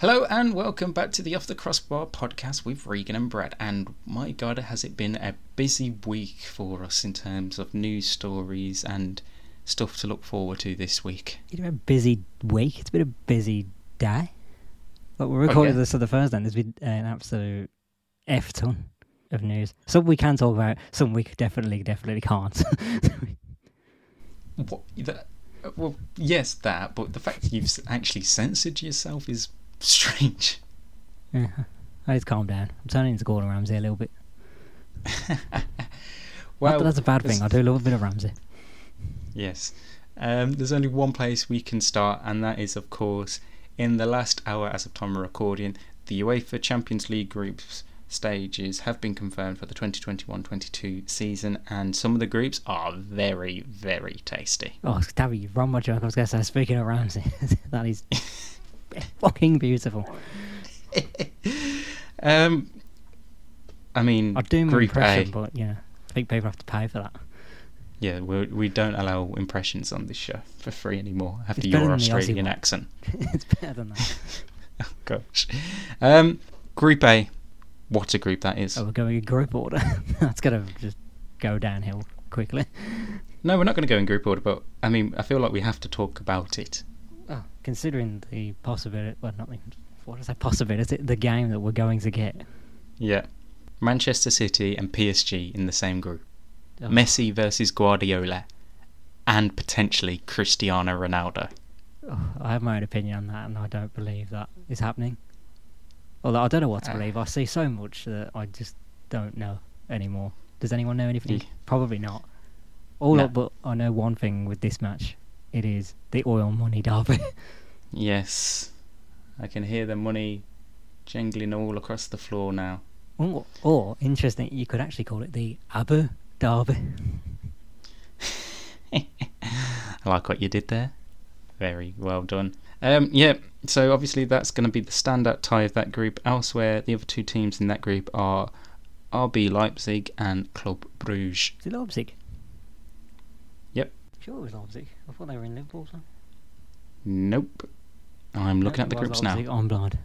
Hello and welcome back to the Off the Crossbar podcast with Regan and Brad. And my God, has it been a busy week for us in terms of news stories and stuff to look forward to this week. It's been a busy week. It's been a busy day. Like we're oh, recording yeah. this on the Thursday. and There's been an absolute f ton of news. Some we can talk about. Some we definitely, definitely can't. What, that, uh, well, yes, that, but the fact that you've actually censored yourself is strange. yeah. Let's calm down. I'm turning into Gordon Ramsay a little bit. Well, that that's a bad thing. I do love a bit of Ramsay. Yes. Um, there's only one place we can start, and that is, of course, in the last hour as of time of recording, the UEFA Champions League groups stages have been confirmed for the 2021-22 season, and some of the groups are very, very tasty. Oh, Davy, you've run my joke. I was going to say, speaking of Ramsay, that is fucking beautiful. Um, I mean, I'd do my impression, A. but yeah, I think people have to pay for that. Yeah, we we don't allow impressions on this show for free anymore after It's your better than the Aussie Australian accent. it's better than that. Oh gosh. Um, group A, what a group that is. Oh, we're going in group order. That's going to just go downhill quickly. No, we're not going to go in group order, but I mean, I feel like we have to talk about it. Oh, considering the possibility, well, not the, what is that possibility—is it The game that we're going to get. Yeah. Manchester City and PSG in the same group. Oh, Messi versus Guardiola, and potentially Cristiano Ronaldo. oh, I have my own opinion on that, and I don't believe that is happening. Although I don't know what to Uh. believe. I see so much that I just don't know anymore. Does anyone know anything? Ye- Probably not. All No. I- but I know one thing with this match. It is the oil money derby. Yes. I can hear the money jingling all across the floor now. or, or interesting, you could actually call it the Abu Derby. I like what you did there. Very well done. Um, yeah, so obviously that's going to be the standout tie of that group. Elsewhere, the other two teams in that group are RB Leipzig and Club Bruges. Is it Leipzig? Sure it was Leipzig. I thought they were in Liverpool. So. Nope. I'm looking at the groups Leipzig. now. I'm blind.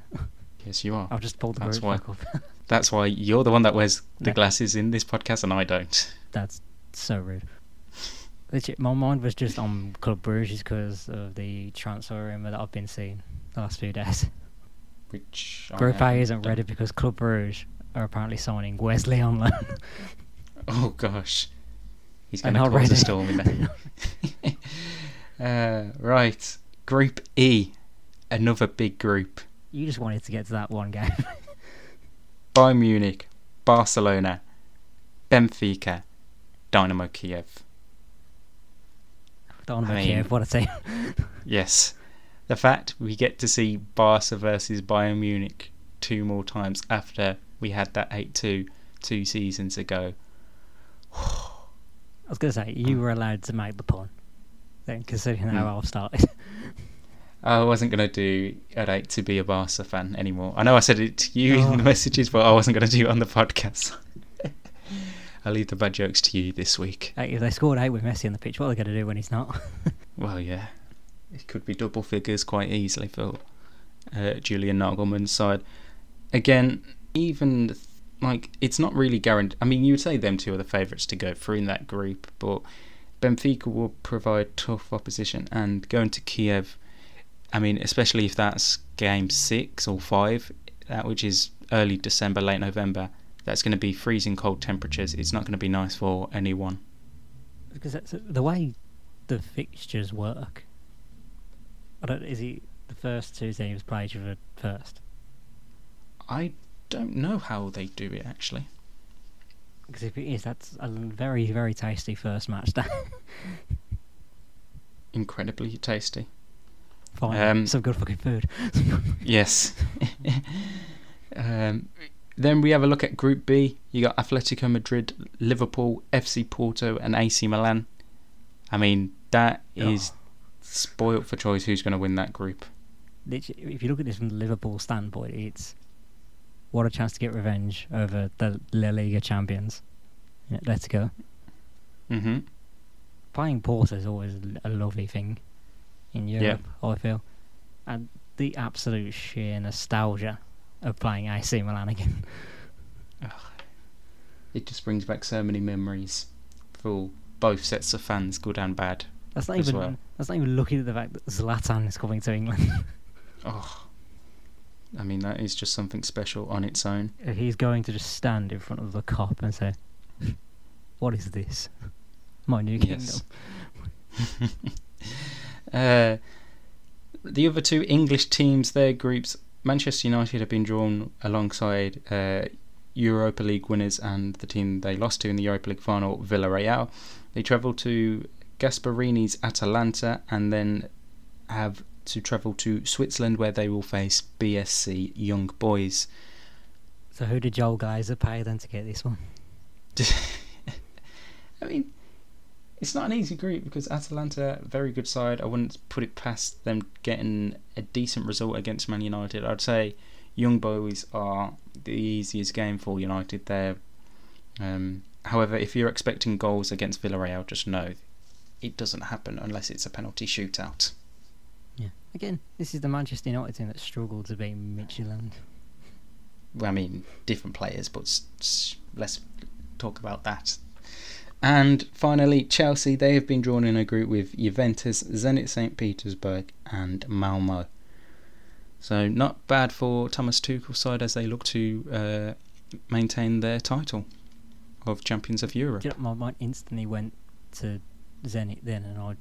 Yes, you are. I've just pulled the That's group why. back up. That's why you're the one that wears the Yeah. glasses in this podcast and I don't. That's so rude. Legit, my mind was just on Club Bruges because of the transfer rumour that I've been seeing the last few days. Which I Group A isn't ready because Club Bruges are apparently signing Wesley on loan. Oh gosh, he's going to cause a storm in there. uh, right, Group E, another big group. you just wanted to get to that one game. Bayern Munich, Barcelona, Benfica, Dynamo Kiev. Don't I mean- Kiev, what a team. Yes, the fact we get to see Barca versus Bayern Munich two more times after we had that 8-2 two seasons ago. I was going to say, you were allowed to make the pun. Then, considering how Hmm. I've started. I wasn't going to do I'd hate to be a Barca fan anymore. I know I said it to you in the Oh. messages, but I wasn't going to do it on the podcast. I'll leave the bad jokes to you this week. Hey, if they scored eight with Messi on the pitch, what are they going to do when he's not? Well, yeah, it could be double figures quite easily for uh, Julian Nagelsmann's side. Again, even like it's not really guaranteed. I mean, you would say them two are the favourites to go through in that group, but Benfica will provide tough opposition, and going to Kiev. I mean, especially if that's game six or five, that which is early December, late November. That's going to be freezing cold temperatures. It's not going to be nice for anyone. because that's, the way the fixtures work. I don't. Is he the first two teams play each other first? I don't know how they do it actually. Because if it is, that's a very very tasty first match. Incredibly tasty. Fine, Um, some good fucking food. Yes. um, then we have a look at Group B. You got Atletico Madrid, Liverpool, FC Porto, and AC Milan. I mean, that is Oh. spoilt for choice. Who's going to win that group? Literally, if you look at this from the Liverpool standpoint, it's what a chance to get revenge over the La Liga champions. Yeah, let's go. Mm-hmm. Playing Porto is always a lovely thing in Europe. I feel, and the absolute sheer nostalgia of playing AC Milan again. It just brings back so many memories for both sets of fans, good and bad. That's not even well. that's not even looking at the fact that Zlatan is coming to England. Oh, I mean that is just something special on its own. He's going to just stand in front of the cop and say, "What is this? My new kingdom." Yes. uh, the other two English teams, their groups, Manchester United have been drawn alongside uh, Europa League winners and the team they lost to in the Europa League final, Villarreal. They travel to Gasperini's Atalanta and then have to travel to Switzerland where they will face BSC Young Boys. So who did Joel Glazer pay then to get this one? I mean, it's not an easy group because Atalanta, very good side. I wouldn't put it past them getting a decent result against Man United. I'd say Young Boys are the easiest game for United there. Um, however, if you're expecting goals against Villarreal, just know it doesn't happen unless it's a penalty shootout. Again, this is the Manchester United team that struggled to beat Midtjylland. I mean, different players, but let's talk about that. And finally, Chelsea, they have been drawn in a group with Juventus, Zenit St. Petersburg, and Malmo. So, not bad for Thomas Tuchel's side as they look to uh, maintain their title of Champions of Europe. You know, my mind instantly went to Zenit then, and I,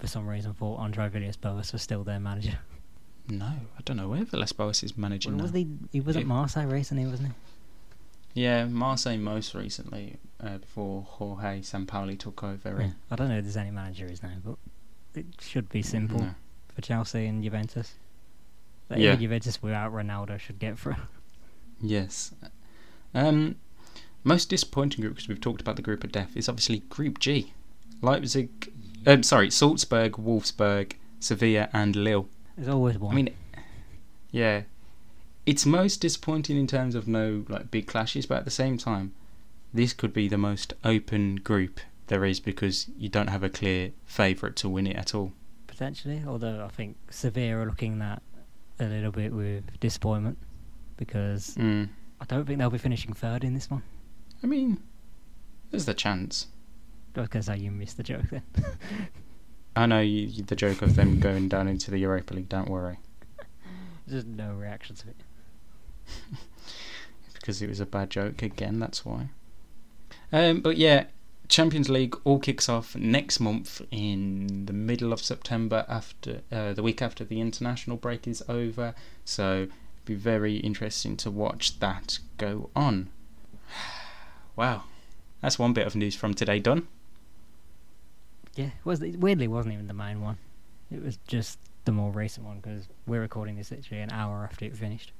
for some reason, thought Andre Villas-Boas was still their manager. No, I don't know where Villas-Boas is managing Well, was now. he? He was at Marseille recently, wasn't he? Yeah, Marseille most recently, uh, before Jorge Sampaoli took over. Yeah. I don't know who the any manager is now, but it should be simple No. for Chelsea and Juventus. But Yeah. even Juventus without Ronaldo should get through. Yes. Um, most disappointing group, because we've talked about the group of death, is obviously Group G. Leipzig, um, sorry, Salzburg, Wolfsburg, Sevilla, and Lille. There's always one. I mean, yeah, it's most disappointing in terms of no like big clashes, but at the same time, this could be the most open group there is because you don't have a clear favourite to win it at all. potentially. Although I think Sevilla are looking at a little bit with disappointment because Mm. I don't think they'll be finishing third in this one. I mean, there's the chance. I was going to say you missed the joke then. I know you, you- the joke of them going down into the Europa League. Don't worry. There's no reaction to it. because it was a bad joke again. That's why. Um, but yeah, Champions League all kicks off next month in the middle of September after uh, the week after the international break is over. So be very interesting to watch that go on. Wow, that's one bit of news from today done. Yeah, it was it weirdly wasn't even the main one. It was just the more recent one because we're recording this literally an hour after it finished.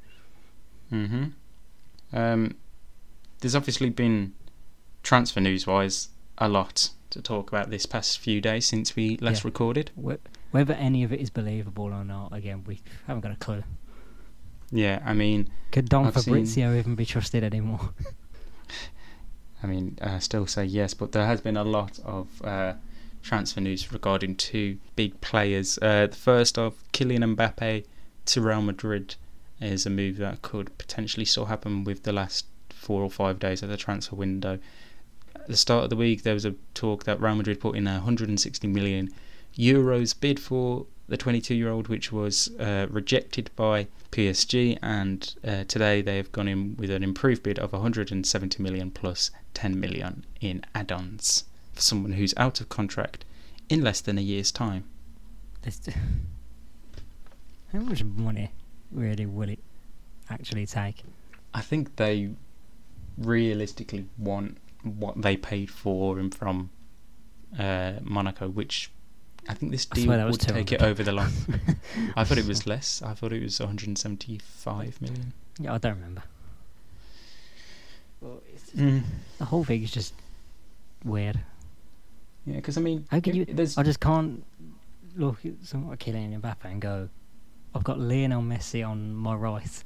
hmm Um, there's obviously been transfer news wise a lot to talk about this past few days since we last Yeah. recorded. Whether any of it is believable or not, again, we haven't got a clue. Yeah, I mean, Could Don I've seen- Fabrizio even be trusted anymore? I mean, I still say yes, but there has been a lot of uh, transfer news regarding two big players. Uh, the first of Kylian Mbappe to Real Madrid is a move that could potentially still happen with the last four or five days of the transfer window. At the start of the week, there was a talk that Real Madrid put in a 160 million euros bid for the 22-year-old, which was uh, rejected by PSG, and uh, today they have gone in with an improved bid of 170 million plus 10 million in add-ons for someone who's out of contract in less than a year's time. How much money really will it actually take? I think they realistically want what they paid for him from uh, Monaco, which I think this deal swear would take it over the line. I thought it was less. I thought it was 175 million. Yeah, I don't remember. Well, it's Mm. the whole thing is just weird. Yeah, because I mean, How can you? there's I just can't look at someone like Kylian Mbappe and go, I've got Lionel Messi on my right,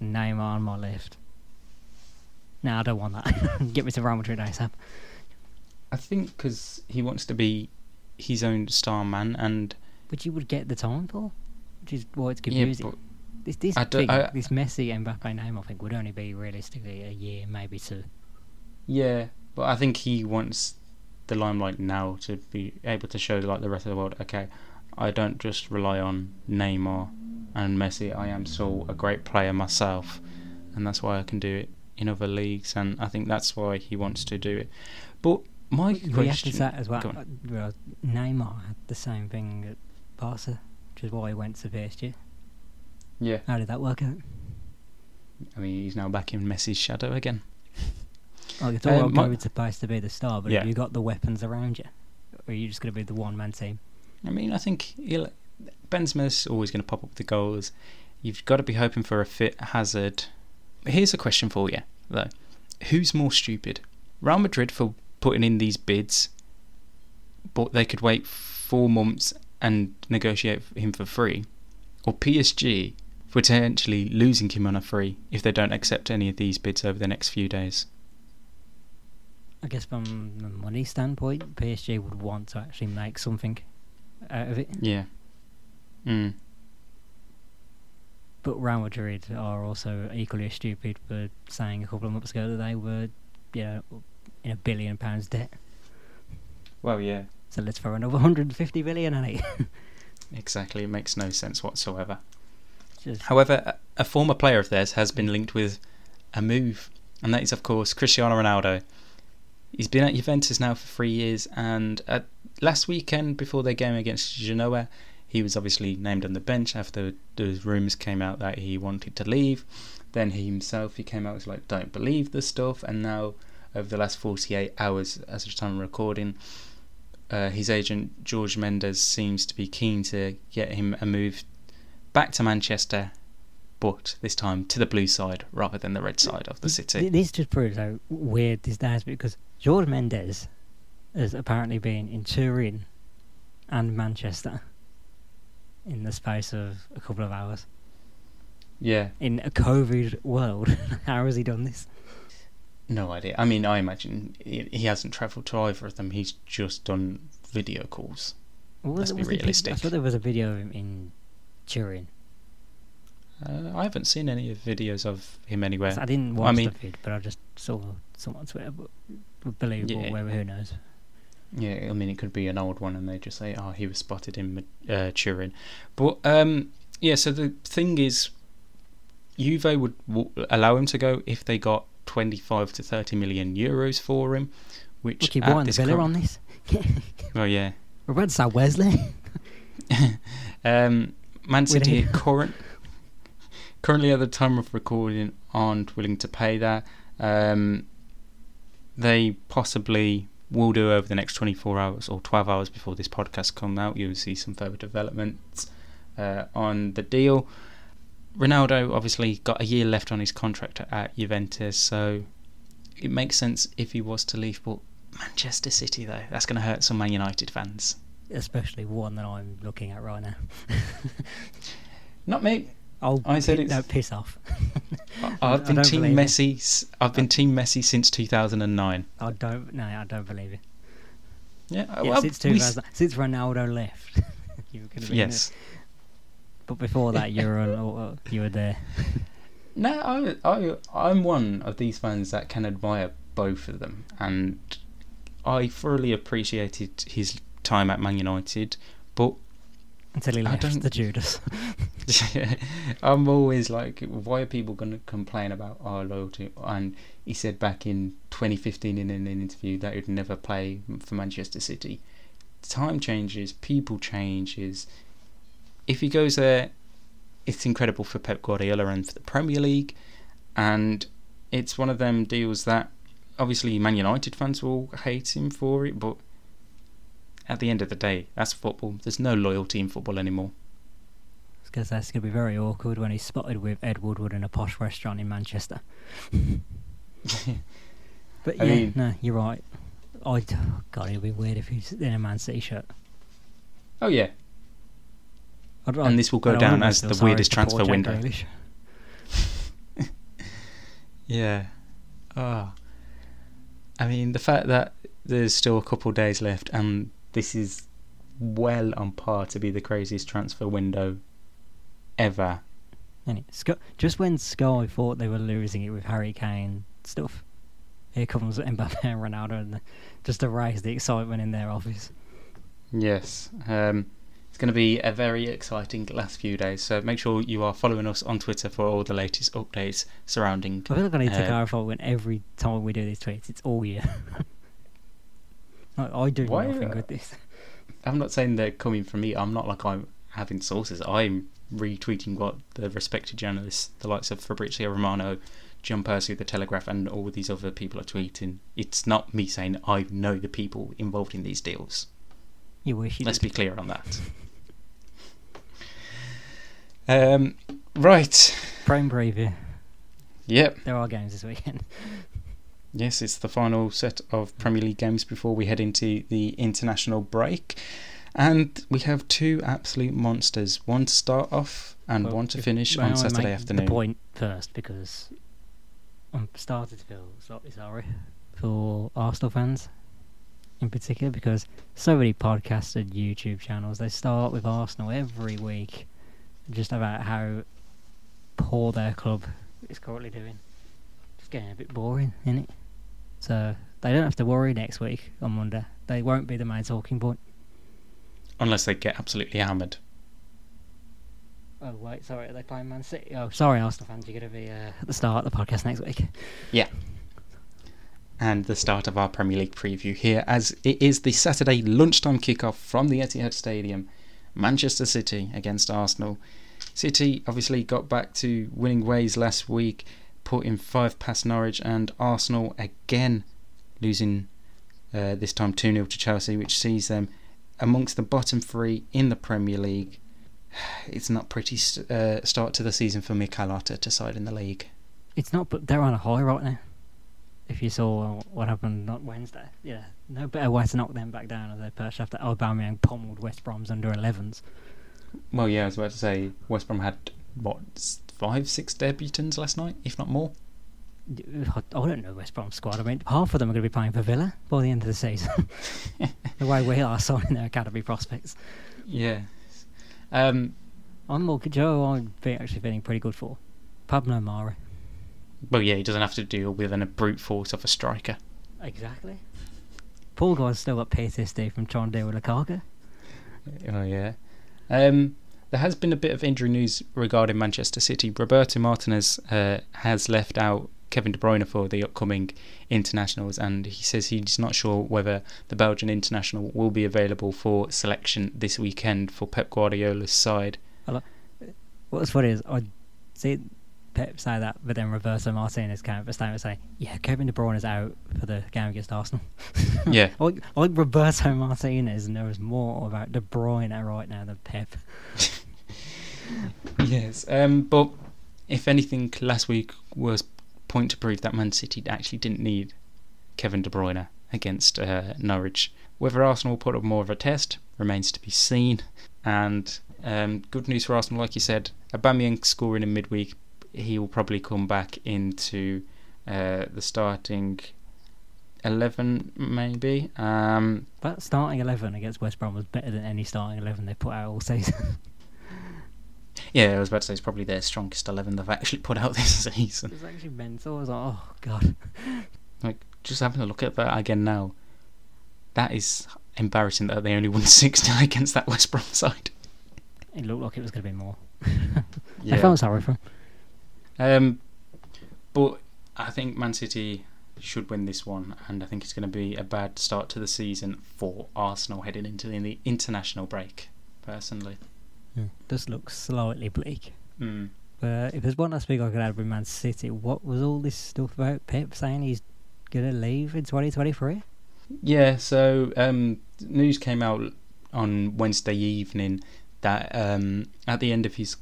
and Neymar on my left. No, I don't want that. Get me to Real Madrid ASAP. I think because he wants to be his own star man, and But you would get the time for. which is why it's Yeah, confusing. but this this thing, I- this Messi Mbappe name, I think, would only be realistically a year, maybe two. yeah, but I think he wants the limelight now to be able to show like the rest of the world. Okay, I don't just rely on Neymar and Messi. I am still a great player myself, and that's why I can do it in other leagues. And I think that's why he wants to do it. But my We to question, say as well. uh, well, Neymar had the same thing at Barca, which is why he went to PSG. yeah, How did that work out? I mean he's now back in Messi's shadow again. Like, it's all Um, my- supposed to be the star, but Yeah. have you got the weapons around you? Or are you just going to be the one man team? I mean, I think he'll, Benzema's always going to pop up with the goals. You've got to be hoping for a fit Hazard. Here's a question for you, though: Who's more stupid, Real Madrid for putting in these bids, but they could wait four months and negotiate him for free, or PSG for potentially losing him on a free if they don't accept any of these bids over the next few days? I guess from a money standpoint, PSG would want to actually make something out of it. Yeah. Mm. But Real Madrid are also equally as stupid for saying a couple of months ago that they were, you know, in a billion pounds debt. Well, yeah. So let's throw another 150 billion at it. Exactly. It makes no sense whatsoever. Just, However, a a former player of theirs has been linked with a move, and that is, of course, Cristiano Ronaldo. He's been at Juventus now for three years, and at last weekend, before their game against Genoa, he was obviously named on the bench after the rumours came out that he wanted to leave. Then he himself, he came out was like, "Don't believe the stuff," and now over the last 48 hours, as of time of recording, uh, his agent George Mendes seems to be keen to get him a move back to Manchester, but this time to the blue side rather than the red side of the city. This just proves how weird this is because George Mendes has apparently been in Turin and Manchester in the space of a couple of hours. Yeah, In a COVID world, how has he done this? no idea. I mean, I imagine he hasn't travelled to either of them. He's just done video calls. Was, Let's be was the realistic. I thought there was a video of him in Turin. Uh, I haven't seen any videos of him anywhere. I didn't I watch mean- the vid, but I just saw someone on Twitter. But believable, Yeah. who knows. Yeah, I mean, it could be an old one, and they just say, "Oh, he was spotted in uh, Turin." But um, yeah, so the thing is, Juve would w- allow him to go if they got twenty-five to thirty million euros for him, which he at this Villa on this. Well, yeah. We're about to say Wesley. um, Man City current currently at the time of recording aren't willing to pay that. Um, they possibly will do over the next 24 hours or 12 hours before this podcast come out. You'll see some further developments uh, on the deal. Ronaldo obviously got a year left on his contract at Juventus, so it makes sense if he was to leave. But Manchester City, though, that's going to hurt some Man United fans. Especially one that I'm looking at right now. Not me. Oh, I said it's- no, piss off. I've been Team. Messi. s- I've been Team Messi since 2009. I don't. No, I don't believe it. Yeah, Yeah, well, since we s- 2000, since Ronaldo left, you were gonna be yes. But before that, you were you were there. No, I, I, I'm one of these fans that can admire both of them, and I thoroughly appreciated his time at Man United. But Until he I left don't- the Judas. I'm always like, why are people going to complain about our loyalty? And he said back in 2015 in an interview that he'd never play for Manchester City. Time changes, people changes. If he goes there, it's incredible for Pep Guardiola and for the Premier League, and it's one of them deals that obviously Man United fans will hate him for it, but at the end of the day, that's football. There's no loyalty in football anymore. Because that's going to be very awkward when he's spotted with Ed Woodward in a posh restaurant in Manchester. But I yeah, mean- no, you're right. I God, it'd be weird if he's in a Man City shirt. Oh yeah, I'd, And this will go down as the weirdest transfer window. Yeah. Ah. I mean, the fact that there's still a couple of days left and this is well on par to be the craziest transfer window ever. Just when Sky thought they were losing it with Harry Kane stuff, here comes Mbappe and Ronaldo, and just to raise the excitement in their office. Yes. Um, it's going to be a very exciting last few days. So make sure you are following us on Twitter for all the latest updates surrounding. I feel like I need to Uh, clarify when every time we do these tweets, it's all you. I do Why, nothing uh, with this. I'm not saying they're coming from me. I'm not like I'm having sources. I'm retweeting what the respected journalists, the likes of Fabrizio Romano, John Percy, The Telegraph, and all these other people are tweeting. It's not me saying I know the people involved in these deals. You wish you Let's did. be clear on that. Um, right. Prime preview. Yep. There are games this weekend. Yes, it's the final set of Premier League games before we head into the international break. And we have two absolute monsters. One to start off and Well, one to finish on Saturday afternoon. The point first because I'm started to feel slightly sorry for Arsenal fans in particular because so many podcasts and YouTube channels they start with Arsenal every week just about how poor their club is currently doing. It's getting a bit boring, isn't it? So they don't have to worry next week on Monday. They won't be the main talking point. Unless they get absolutely hammered. Oh wait, sorry, are they playing Man City? Oh, sorry, Arsenal fans, you're going to be uh, at the start of the podcast next week. Yeah. And the start of our Premier League preview here, as it is the Saturday lunchtime kickoff from the Etihad Stadium. Manchester City against Arsenal. City obviously got back to winning ways last week, put in five past Norwich, and Arsenal again losing uh, this time 2 0 to Chelsea, which sees them amongst the bottom three in the Premier League. It's not pretty st- uh, start to the season for Mikel Arteta side in the league. It's not, but they're on a high right now. If you saw what happened on Wednesday, yeah, no better way to knock them back down as they perch after Aubameyang pummeled West Brom's under 11s. Well, yeah, I was about to say West Brom had what five, six debutants last night, if not more. I don't know West Brom squad. I mean, half of them are going to be playing for Villa by the end of the season. the way we are signing their academy prospects. Yeah. Um. I'm more Joe. I'm actually feeling pretty good for Pablo Mari. Well, yeah, he doesn't have to deal with an, a brute force of a striker. Exactly. Poor guy's still got PTSD from trying to deal with Lukaku. Oh yeah. Um. There has been a bit of injury news regarding Manchester City. Roberto Martinez uh, has left out Kevin De Bruyne for the upcoming internationals, and he says he's not sure whether the Belgian international will be available for selection this weekend for Pep Guardiola's side. What's funny is I see Pep say that, but then Roberto Martinez came up a statement saying, "Yeah, Kevin De Bruyne is out for the game against Arsenal." Yeah. I I think Roberto Martinez knows more about De Bruyne right now than Pep. Yes, um, but if anything, last week was point to prove that Man City actually didn't need Kevin De Bruyne against uh, Norwich. Whether Arsenal put up more of a test remains to be seen. And um, good news for Arsenal, like you said, Aubameyang scoring in midweek. He will probably come back into uh, the starting eleven, maybe. Um, But starting eleven against West Brom was better than any starting eleven they put out all season. yeah, I was about to say it's probably their strongest eleven they've actually put out this season. it was actually mental. I was like, oh god. Like, just having a look at that again now, that is embarrassing that they only won 6 0 against that West Brom side. It looked like it was going to be more. Yeah. I felt sorry for him. Um, but I think Man City should win this one, and I think it's going to be a bad start to the season for Arsenal heading into the international break, personally. Does look slightly bleak. Mm. But if there's one last thing I could add with Man City, what was all this stuff about Pep saying he's going to leave in 2023? Yeah, so um, news came out on Wednesday evening that um, at the end of his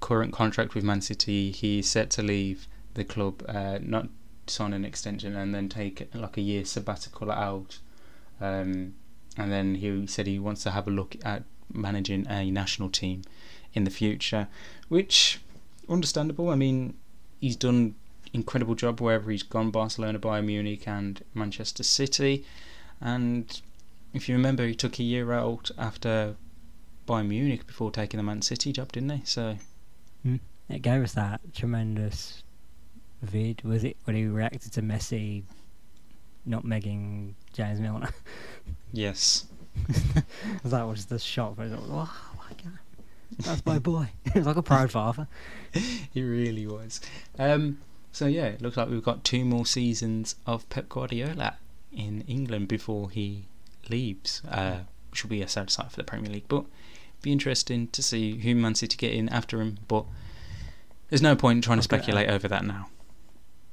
current contract with Man City, he's set to leave the club, uh, not sign an extension, and then take like a year sabbatical out. Um, and then he said he wants to have a look at managing a national team in the future, which understandable. I mean, he's done incredible job wherever he's gone Barcelona, Bayern Munich, and Manchester City. And if you remember, he took a year out after Bayern Munich before taking the Man City job, didn't he? So hmm. It gave us that tremendous vid, was it, when he reacted to Messi not megging James Milner? Yes. that was the shock. Was like, oh my god, that's my boy. it was like a proud father. He really was. Um, so yeah, it looks like we've got two more seasons of Pep Guardiola in England before he leaves, uh, which will be a sad sight for the Premier League. But be interesting to see who Man City get in after him. But there's no point trying to speculate over that now.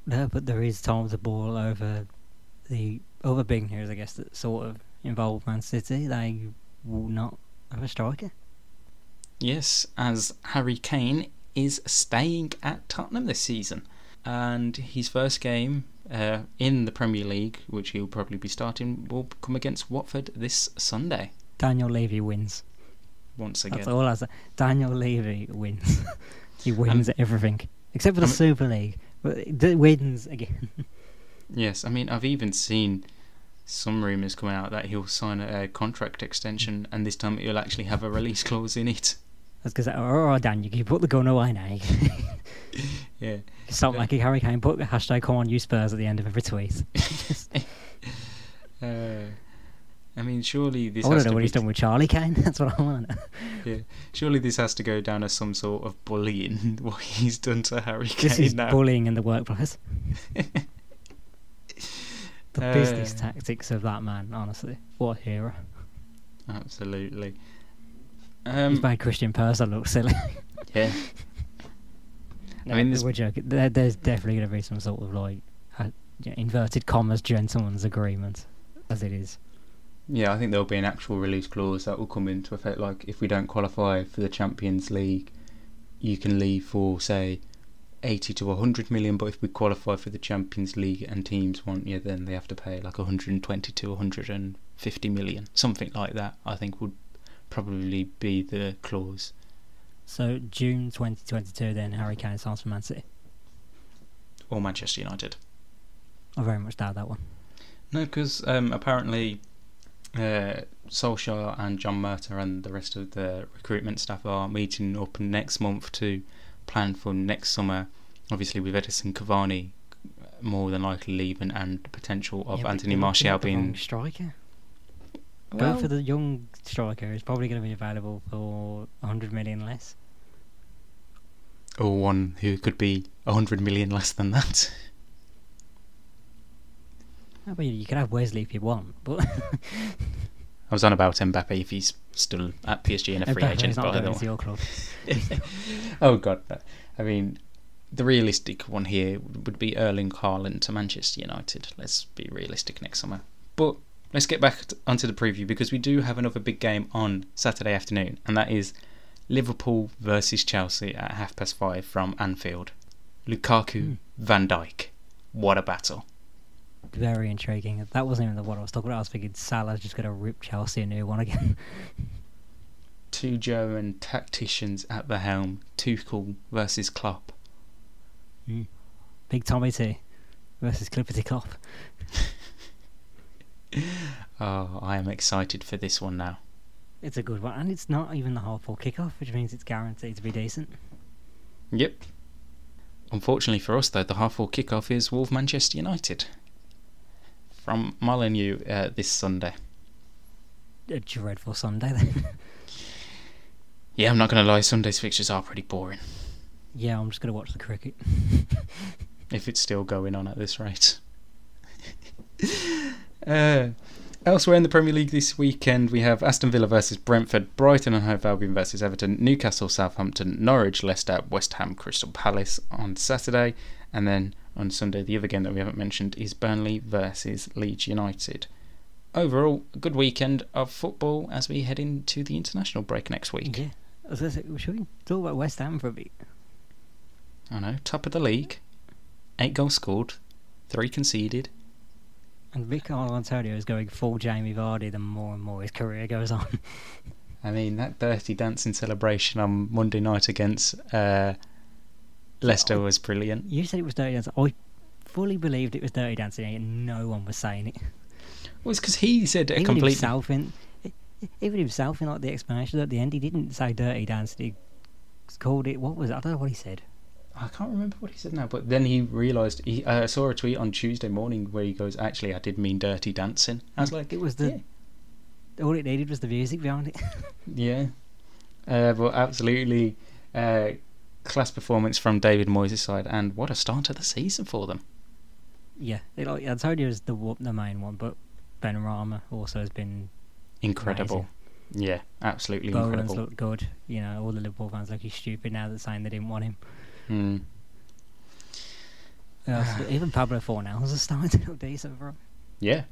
No, but there is time to ball over the other big news, I guess, that sort of involve Man City. They will not have a striker. Yes, as Harry Kane is staying at Tottenham this season, and his first game uh, in the Premier League, which he'll probably be starting, will come against Watford this Sunday. Daniel Levy wins. Once again. That's all I say. Daniel Levy wins. he wins everything except for the I'm- Super League. But he wins again. yes. I mean, I've even seen some rumours coming out that he'll sign a, a contract extension, and this time he'll actually have a release clause in it. That's because, oh, Daniel, you put the gun away now. Yeah. Stop Yeah. making Harry Kane put the hashtag come on you Spurs at the end of every tweet. Uh, I mean, surely this. I want to know what be- he's done with Charlie Kane. That's what I want know. Surely this has to go down as some sort of bullying. What he's done to Harry Kane. This is now. bullying in the workplace. The business Uh, tactics of that man, honestly. What a hero. Absolutely. He's Um, made Christian Purslow look silly. yeah. I mean, this- we're joking. There, there's definitely going to be some sort of like inverted commas gentleman's agreement, as it is. Yeah, I think there'll be an actual release clause that will come into effect. Like, if we don't qualify for the Champions League, you can leave for, say, 80 to 100 million. But if we qualify for the Champions League and teams want you, then they have to pay like 120 to 150 million. Something like that, I think, would probably be the clause. So June 2022, then Harry Kane signs for Man City. Or Manchester United. I very much doubt that one. No, because um, apparently uh, Solskjaer and John Murtough and the rest of the recruitment staff are meeting up next month to plan for next summer. Obviously, with Edinson Cavani more than likely leaving and the potential of Yeah, Anthony Martial at the wrong being. striker. Well, Go for the young striker. who's probably going to be available for 100 million less. or one who could be 100 million less than that. I mean, you could have Wesley if you want, but I was on about Mbappe if he's still at PSG and a free agent. not going to your club. oh god. I mean, the realistic one here would be Erling Haaland to Manchester United. Let's be realistic next summer. But let's get back onto the preview because we do have another big game on Saturday afternoon, and that is Liverpool versus Chelsea at half past five from Anfield. Lukaku, Hmm. Van Dijk. What a battle! Very intriguing. That wasn't even the one I was talking about. I was thinking Salah's just going to rip Chelsea a new one again. Two German tacticians at the helm. Tuchel versus Klopp. Mm. Big Tommy T versus Clippity Klopp. Oh, I am excited for this one now. It's a good one, and it's not even the half full kickoff, which means it's guaranteed to be decent. Yep. Unfortunately for us, though, the half full kickoff is Wolves Manchester United from Molineux uh, this Sunday. A dreadful Sunday then. Yeah, I'm not going to lie, Sunday's fixtures are pretty boring yeah, I'm just going to watch the cricket. if it's still going on at this rate. uh, elsewhere in the Premier League this weekend, we have Aston Villa versus Brentford, Brighton and Hove Albion versus Everton, Newcastle, Southampton, Norwich, Leicester, West Ham, Crystal Palace on Saturday, and then on Sunday, the other game that we haven't mentioned is Burnley versus Leeds United. Overall, a good weekend of football as we head into the international break next week. Yeah. I was say, should we talk about West Ham for a bit? I know, top of the league, eight goals scored, three conceded. And Vicar Antonio is going full Jamie Vardy the more and more his career goes on. I mean, that dirty dancing celebration on Monday night against uh, Leicester Oh. was brilliant. you said it was dirty dancing. I fully believed it was dirty dancing, and no one was saying it. Well, it's because he said a even completely. himself in, even himself in like the explanation at the end, he didn't say dirty dancing. He called it. What was it? I don't know what he said. I can't remember what he said now, but then he realised he uh, saw a tweet on Tuesday morning where he goes, "Actually, I did mean Dirty Dancing." I was like, It was the all it needed was the music behind it. "Yeah, yeah." Uh, but absolutely, uh, class performance from David Moyes' side, and what a start to the season for them. yeah, like, I told you it was the the main one, but Benrahma also has been. Incredible. Yeah, absolutely Bowen's incredible. looked good. You know, all the Liverpool fans looking stupid now that saying they didn't want him. Hmm. Uh, even Pablo Fornals is starting to look decent for him. Yeah.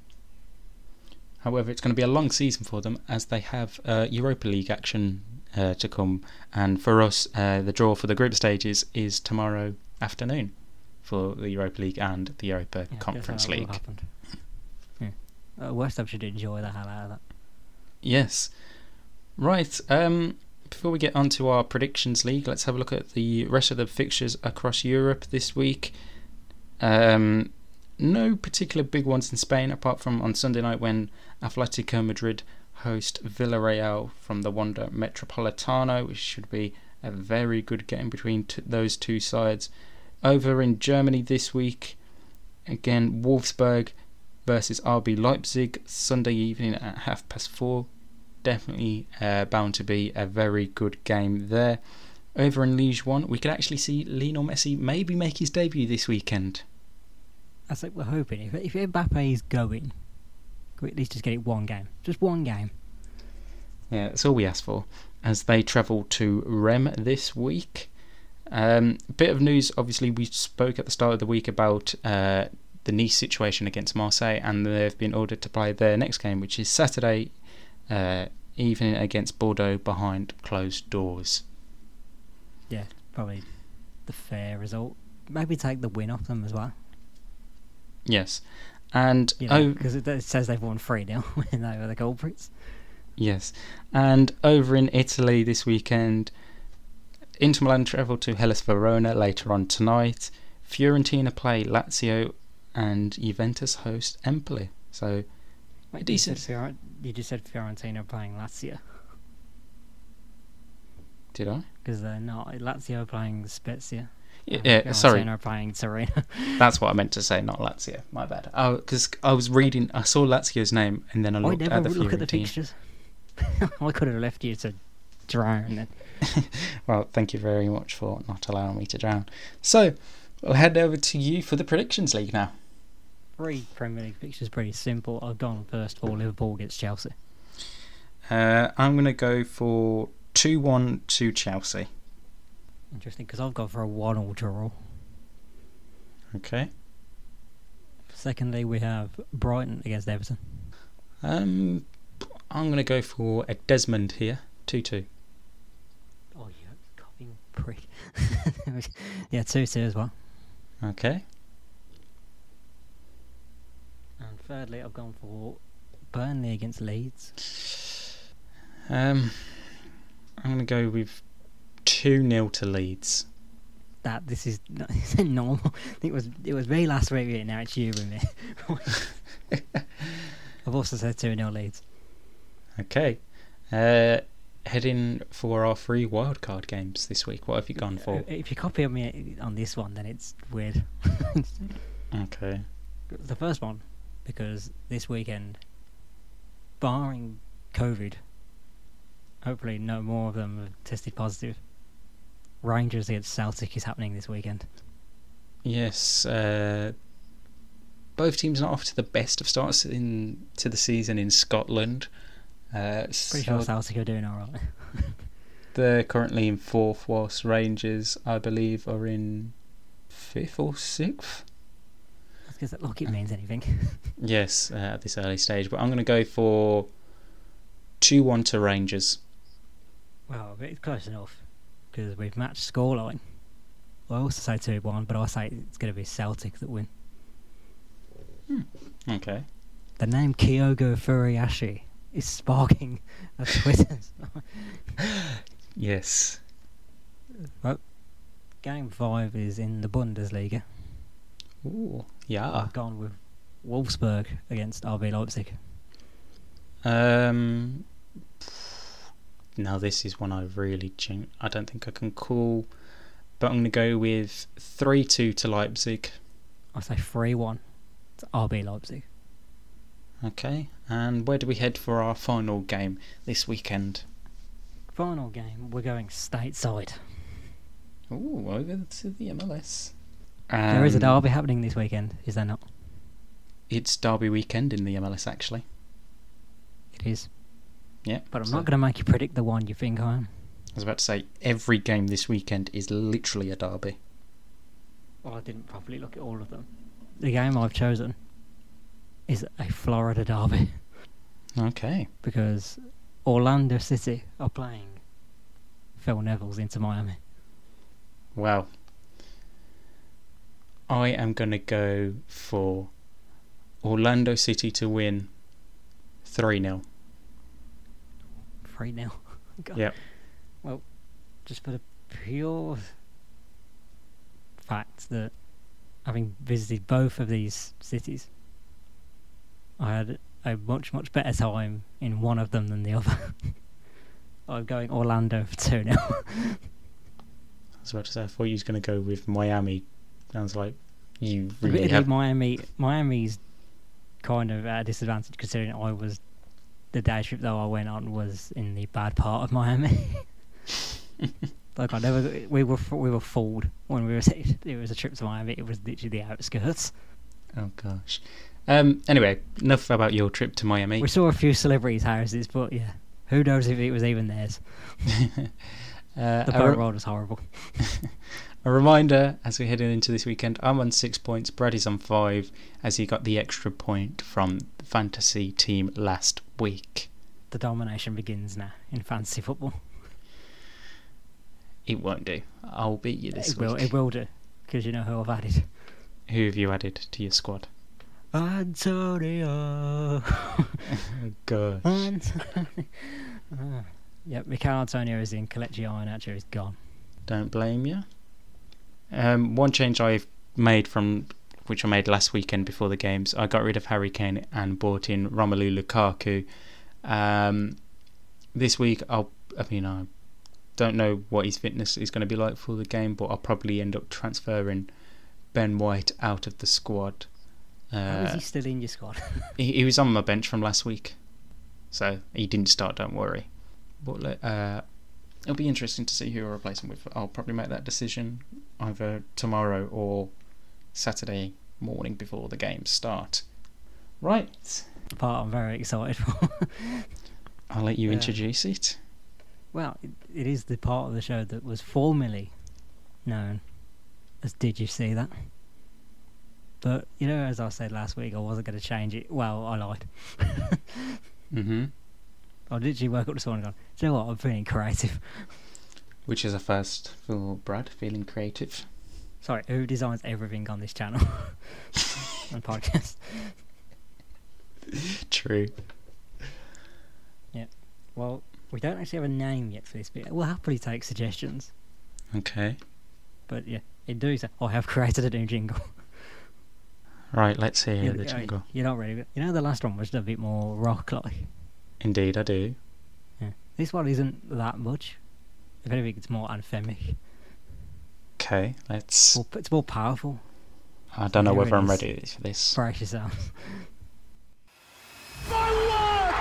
However, it's going to be a long season for them as they have uh, Europa League action uh, to come, and for us, uh, the draw for the group stages is tomorrow afternoon for the Europa League and the Europa Yeah, Conference League. Yeah. Uh, West Ham should enjoy the hell out of that. Yes. Right. Um, before we get on to our predictions league, let's have a look at the rest of the fixtures across Europe this week. Um, no particular big ones in Spain, apart from on Sunday night when Atletico Madrid host Villarreal from the Wanda Metropolitano, which should be a very good game between t- those two sides. Over in Germany this week, again Wolfsburg versus RB Leipzig Sunday evening at half past four. Definitely uh, bound to be a very good game there. Over in Ligue 1, we could actually see Lionel Messi maybe make his debut this weekend. That's like we're hoping. If if Mbappe is going, at least just get it one game, just one game. Yeah, that's all we ask for. As they travel to Reims this week. Um, bit of news, obviously, we spoke at the start of the week about uh, the Nice situation against Marseille, and they've been ordered to play their next game, which is Saturday uh, evening against Bordeaux behind closed doors. Yeah, probably the fair result. Maybe take the win off them as well. Yes. And You oh, know, because it, it says they've won three now, when they were the culprits. Yes, and over in Italy this weekend, Inter Milan travel to Hellas Verona later on tonight. Fiorentina play Lazio, and Juventus host Empoli. So Wait, decent. You, Fior- you just said Fiorentina playing Lazio did I? because they're not. Lazio playing Spezia. Yeah, sorry, are playing Torino. that's what I meant to say, not Lazio. My bad. Oh, because I was reading, I saw Lazio's name, and then I I looked never at the look at the fixtures. I could have left you to drown. Then. Well, thank you very much for not allowing me to drown. So, we'll head over to you for the predictions league now. Three Premier League fixtures pretty simple. I've gone first for Liverpool against Chelsea. Uh, I'm going to go for 2 1 to Chelsea. Interesting because I've gone for a one-all draw. Okay. Secondly, we have Brighton against Everton. Um, I'm going to go for a Desmond here. 2 2. Oh, you copying prick. yeah, two-two as well. Okay. And thirdly, I've gone for Burnley against Leeds. Um, I'm going to go with 2 0 to Leeds. That this is not, normal. it was it was me last week, and now it's you with me. I've also said two 0 Leeds. Okay. Uh, heading for our three wildcard games this week. What have you gone for? If you copy on me on this one, then it's weird. Okay. the first one, because this weekend, barring COVID, hopefully no more of them have tested positive. Rangers against Celtic is happening this weekend. Yes. Uh, both teams are not off to the best of starts in to the season in Scotland. Uh, Pretty so sure Celtic are doing alright. they're currently in fourth, whilst Rangers, I believe, are in fifth or sixth. Because that look it means anything. Yes, uh, at this early stage. But I'm going to go for two one to Rangers. well, but it's close enough because we've matched scoreline. I also say two one, but I say it's going to be Celtic that win. Okay. The name Kyogo Furuhashi is sparking a Twitter. Yes. Well, Game five is in the Bundesliga. Ooh. Yeah. I've gone with Wolfsburg against RB Leipzig. Um, now this is one I really gen- I don't think I can call, but I'm going to go with three two to Leipzig. I say three one. It's RB Leipzig. Okay, and where do we head for our final game this weekend? Final game. We're going stateside. Ooh, over to the MLS. there is a Um, derby happening this weekend, is there not? It's Derby weekend in the MLS, actually. It is. Yeah, But I'm so- not going to make you predict the one you think I am. I was about to say every game this weekend is literally a derby. Well, I didn't properly look at all of them. The game I've chosen is a Florida derby Okay. because Orlando City are playing Phil Neville's Inter Miami. Well, I am going to go for Orlando City to win 3 0. 3 0. Yep. Well, just for the pure fact that having visited both of these cities, I had a much, much better time in one of them than the other. I'm going Orlando for 2 0. I was about to say, I thought you was going to go with Miami. Sounds like you really have. Miami, Miami's kind of at a disadvantage considering I was the day trip though I went on was in the bad part of Miami. like I never, we were we were fooled when we were. It was a trip to Miami. It was literally the outskirts. Oh, gosh. Um. Anyway, enough about your trip to Miami. We saw a few celebrities' houses, but yeah, who knows if it was even theirs? uh, The boat re- ride was horrible. A reminder as we're heading into this weekend, I'm on six points, Brad is on five, as he got the extra point from fantasy team last week. The domination begins now in fantasy football. It won't do. I'll beat you this It week. will, it will do, because you know who I've added. Who have you added to your squad? Antonio. Oh, gosh. Antonio. Yep, Michail Antonio is in. Kelechi Iheanacho is gone. Don't blame you. Um, one change I've made from which I made last weekend before the games, I got rid of Harry Kane and bought in Romelu Lukaku. Um, this week, I'll. I mean, I don't know what his fitness is going to be like for the game, but I'll probably end up transferring Ben White out of the squad. How is Uh, he still in your squad? he, he was on my bench from last week, so he didn't start. Don't worry. But uh, it'll be interesting to see who I replace him with. I'll probably make that decision either tomorrow or Saturday morning before the games start. Right. The part I'm very excited for. I'll let you Yeah. introduce it. well, it, it is the part of the show that was formerly known as Did You See That? But, you know, as I said last week, I wasn't going to change it. Well, I lied. Mm-hmm. I literally woke up this morning and gone, do you know what, I'm feeling creative. Which is a first for Brad, feeling creative. Sorry, who designs everything on this channel and podcast? True. Yeah. Well, we don't actually have a name yet for this, but we'll happily take suggestions. Okay. But yeah, it do say, I have created a new jingle. Right, let's hear You- the jingle. You're not ready. You know, the last one was a bit more rock like. Indeed, I do. Yeah. This one isn't that much. If anything, it's more anthemic. Okay, let's. More, it's more powerful. I don't know Here whether I'm ready for this. Brace yourself. My word!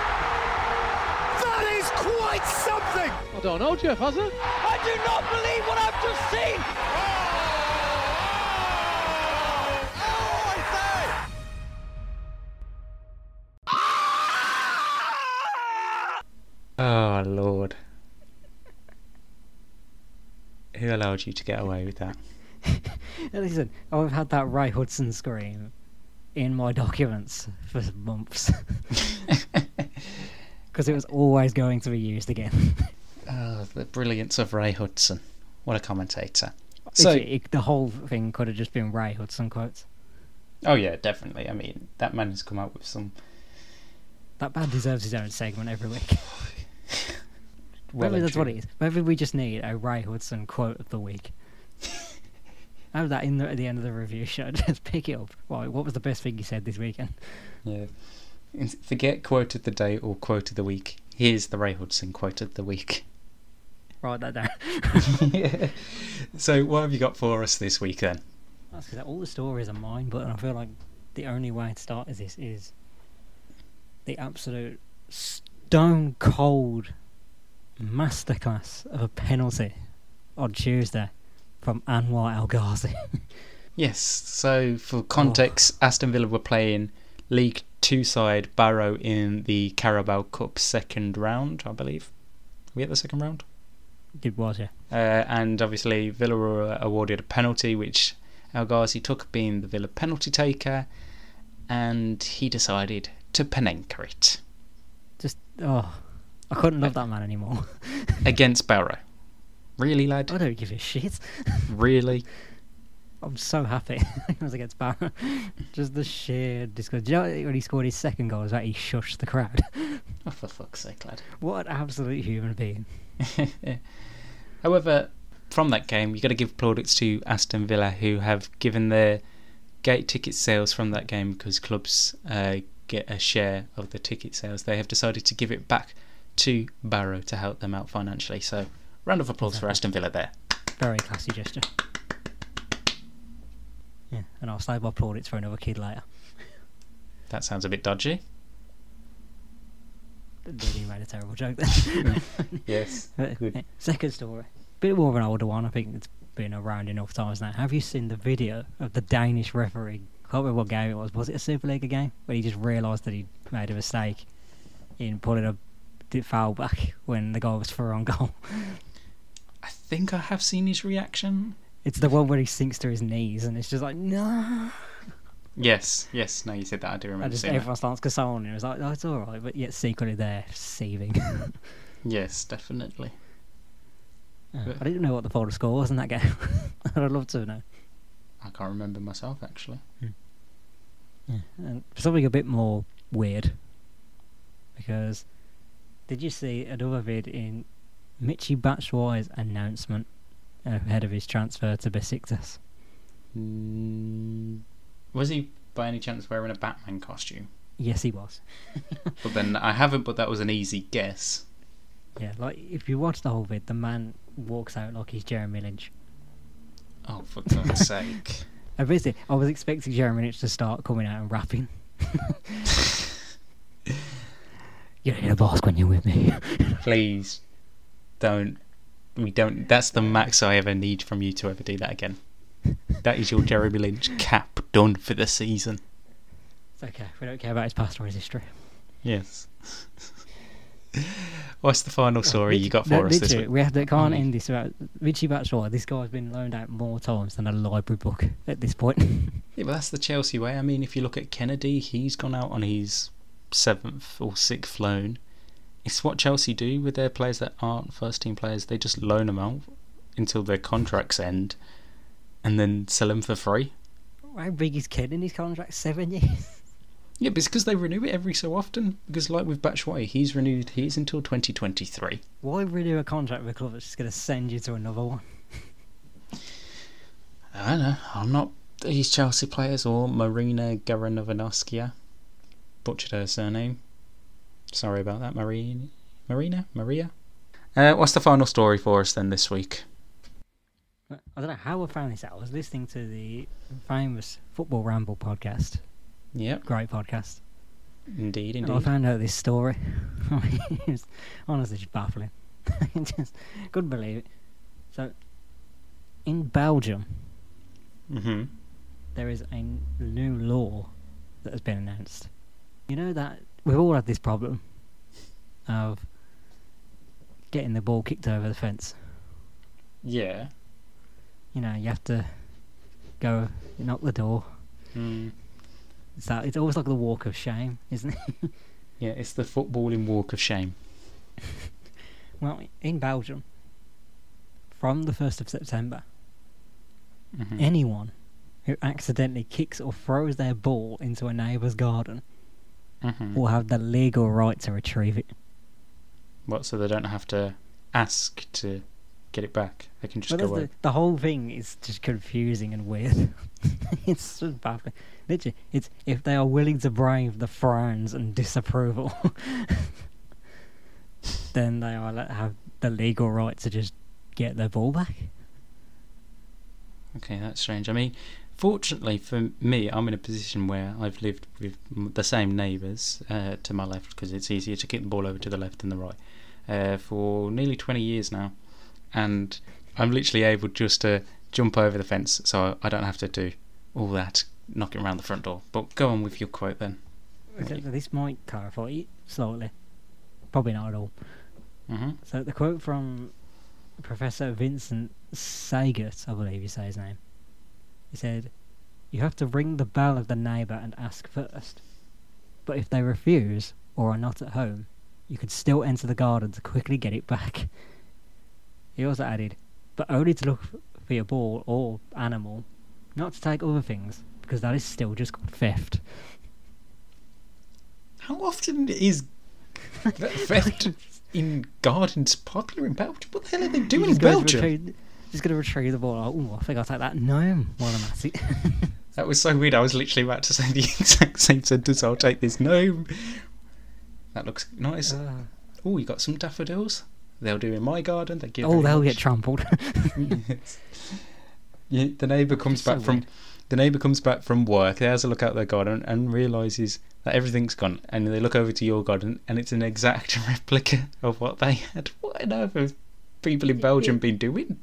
That is quite something! I don't know, Jeff, has it? I do not believe what I've just seen! Allowed you to get away with that? Listen, I've had that Ray Hudson scream in my documents for months. Because it was always going to be used again. oh, the brilliance of Ray Hudson. What a commentator. So, Literally, it- the whole thing could have just been Ray Hudson quotes. oh yeah, definitely. I mean, that man has come out with some. That man deserves his own segment every week. Well Maybe that's what it is. Maybe we just need a Ray Hudson quote of the week. Have that in the, at the end of the review show. Just pick it up. Right, what was the best thing you said this weekend? Yeah. Forget quote of the day or quote of the week. Here's the Ray Hudson quote of the week. Write that down. So, what have you got for us this week then? That's all the stories are mine, but I feel like the only way to start is this is the absolute stone cold masterclass of a penalty on Tuesday from Anwar El Ghazi. Yes, so for context, Aston Villa were playing League Two side Barrow in the Carabao Cup second round, I believe. Are we at the second round? Did was yeah. Uh, and obviously, Villa were awarded a penalty, which El Ghazi took, being the Villa penalty taker, and he decided to Panenka it Just oh, I couldn't love that man anymore. against Barrow. Really, lad? I don't give a shit. Really? I'm so happy it was against Barrow. Just the sheer disgust. Do you know when he scored his second goal? Was that he shushed the crowd? Oh, for fuck's sake, lad. what an absolute human being. However, from that game, you've got to give plaudits to Aston Villa, who have given their gate ticket sales from that game because clubs uh, get a share of the ticket sales. They have decided to give it back to Barrow to help them out financially. So, round of applause for Aston Villa there. Very classy gesture. Yeah, and I'll save my plaudits for another kid later. That sounds a bit dodgy. Really made a terrible joke there. Yes. Good. Second story. Bit more of an older one. I think it's been around enough times now. Have you seen the video of the Danish referee? I can't remember what game it was. Was it a Super League game? Where he just realised that he made a mistake in pulling a d- foul back when the goal was for on goal. I think I have seen his reaction. It's the one where he sinks to his knees and it's just like, no. Yes, yes. No, you said that. I do And remember just seeing everyone starts consoling him. It's like, oh, it's alright. But yet secretly they're saving. Yes, definitely. Uh, But- I didn't know what the final score was in that game. I'd love to know. I can't remember myself actually. Yeah. And something a bit more weird. Because did you see another vid in Michy Batshuayi's announcement ahead of his transfer to Besiktas? Mm, was he by any chance wearing a Batman costume? Yes, he was. But then I haven't, but that was an easy guess. Yeah, like if you watch the whole vid, the man walks out like he's Jeremy Lynch. Oh, for God's sake. I basically, I was expecting Jeremy Lynch to start coming out and rapping. you don't need a mask when you're with me. Please don't. We don't. That's the max I ever need from you to ever do that again. That is your Jeremy Lynch cap done for the season. It's okay. We don't care about his past or his history. Yes. What's the final oh, story you got No, for us this week? We have to, can't Oh, end this without Richie Batshuayi. This guy's been loaned out more times than a library book at this point. Yeah, but that's the Chelsea way. I mean, if you look at Kenedy, he's gone out on his seventh or sixth loan. It's what Chelsea do with their players that aren't first team players. They just loan them out until their contracts end and then sell them for free. How big is Ken in his contract? Seven years. Yeah, but it's because they renew it every so often. Because, like with Batshuayi, he's renewed his until 2023. Why renew a contract with a club that's just going to send you to another one? I don't know. I'm not these Chelsea players or Marina Garanovanovskia. Butchered her surname. Sorry about that, Marina. Marina? Maria? Uh, what's the final story for us then this week? I don't know how I found this out. I was listening to the famous Football Ramble podcast. Yep, Great podcast. indeed, And I found out this story. it was honestly just baffling. just couldn't believe it. So, in Belgium, hmm there is a new law that has been announced. You know that we've all had this problem of getting the ball kicked over the fence. Yeah. You know, you have to go knock the door. Mm. It's that. It's always like the walk of shame, isn't it? Yeah, it's the footballing walk of shame. well, in Belgium, from the first of September, Mhm. anyone who accidentally kicks or throws their ball into a neighbour's garden Mhm. will have the legal right to retrieve it. What? So they don't have to ask to get it back. They can just go away. the, the whole thing is just confusing and weird. it's just baffling. Literally, it's if they are willing to brave the frowns and disapproval then they are have the legal right to just get their ball back. Okay, that's strange. I mean, fortunately for me, I'm in a position where I've lived with the same neighbours uh, to my left because it's easier to kick the ball over to the left than the right uh, for nearly 20 years now, and I'm literally able just to jump over the fence, so I don't have to do all that knocking around the front door. But go on with your quote then. So This might clarify it slightly. Probably not at all. hmm So the quote from Professor Vincent Sagaert, I believe you say his name. He said, "You have to ring the bell of the neighbour and ask first. But if they refuse or are not at home, you can still enter the garden to quickly get it back." He also added, "But only to look for your ball or animal, not to take other things, because that is still just called theft." How often is theft in gardens popular in Belgium? What the hell are they doing in Belgium? Retrieve- Just gonna retrieve the ball. Oh, I think I'll take that gnome while I'm at it. That was so weird. I was literally about to say the exact same sentence. I'll take this gnome. That looks nice. Uh, Oh, you got some daffodils? They'll do in my garden. Thank you. oh, they'll much. get trampled. Yes. Yeah, the neighbour comes It's so back from weird. the neighbour comes back from work. They has a look out their garden and realizes that everything's gone. And they look over to your garden and it's an exact replica of what they had. What on earth have people in Belgium been doing?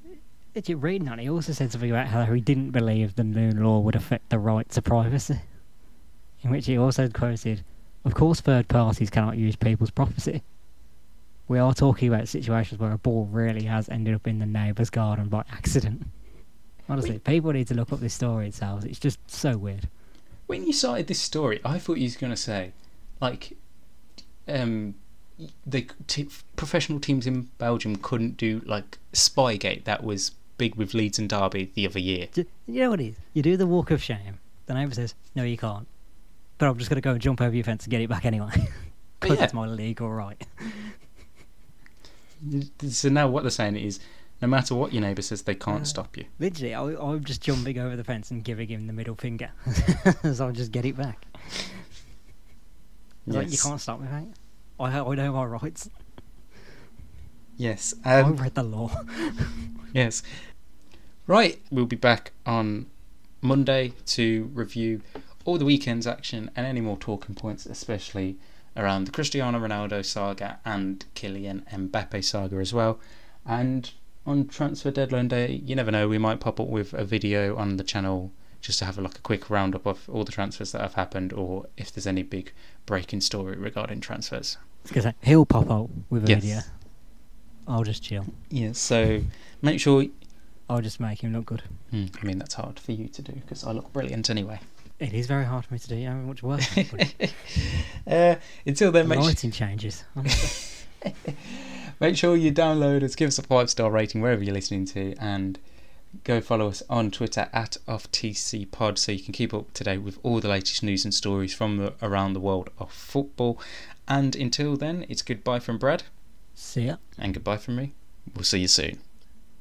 Did you read that? He also said something about how he didn't believe the new law would affect the right to privacy. In which he also quoted, Of course, third parties cannot use people's property. We are talking about situations where a ball really has ended up in the neighbour's garden by accident. Honestly, people need to look up this story themselves. It's just so weird. When you started this story, I thought you was going to say, like, um, the t- professional teams in Belgium couldn't do like Spygate that was big with Leeds and Derby the other year. You know what it is? You do the walk of shame. The neighbour says, No, you can't. But I'm just going to go and jump over your fence and get it back anyway. Because yeah. it's my legal right. So now what they're saying is, no matter what your neighbour says, they can't Uh, stop you. Literally, I, I'm just jumping over the fence and giving him the middle finger. so I'll just get it back. It's Like, you can't stop me, mate. I, I know my rights. Yes. I Um, read the law. yes. Right. We'll be back on Monday to review all the weekend's action and any more talking points, especially around the Cristiano Ronaldo saga and Kylian Mbappe saga as well. And on transfer deadline day, you never know, we might pop up with a video on the channel just to have a, like a quick roundup of all the transfers that have happened or if there's any big breaking story regarding transfers. Because he'll pop up with a Yes. video. I'll just chill. Yeah, so make sure. I'll just make him look good. Hmm, I mean, that's hard for you to do because I look brilliant anyway. It is very hard for me to do. Know how much work I uh, until then, The make, lighting changes. make sure you download us, give us a five star rating wherever you're listening to, and go follow us on Twitter at OffTCPod so you can keep up to date with all the latest news and stories from the, around the world of football. And until then, it's goodbye from Brad See ya. and goodbye from me. We'll see you soon.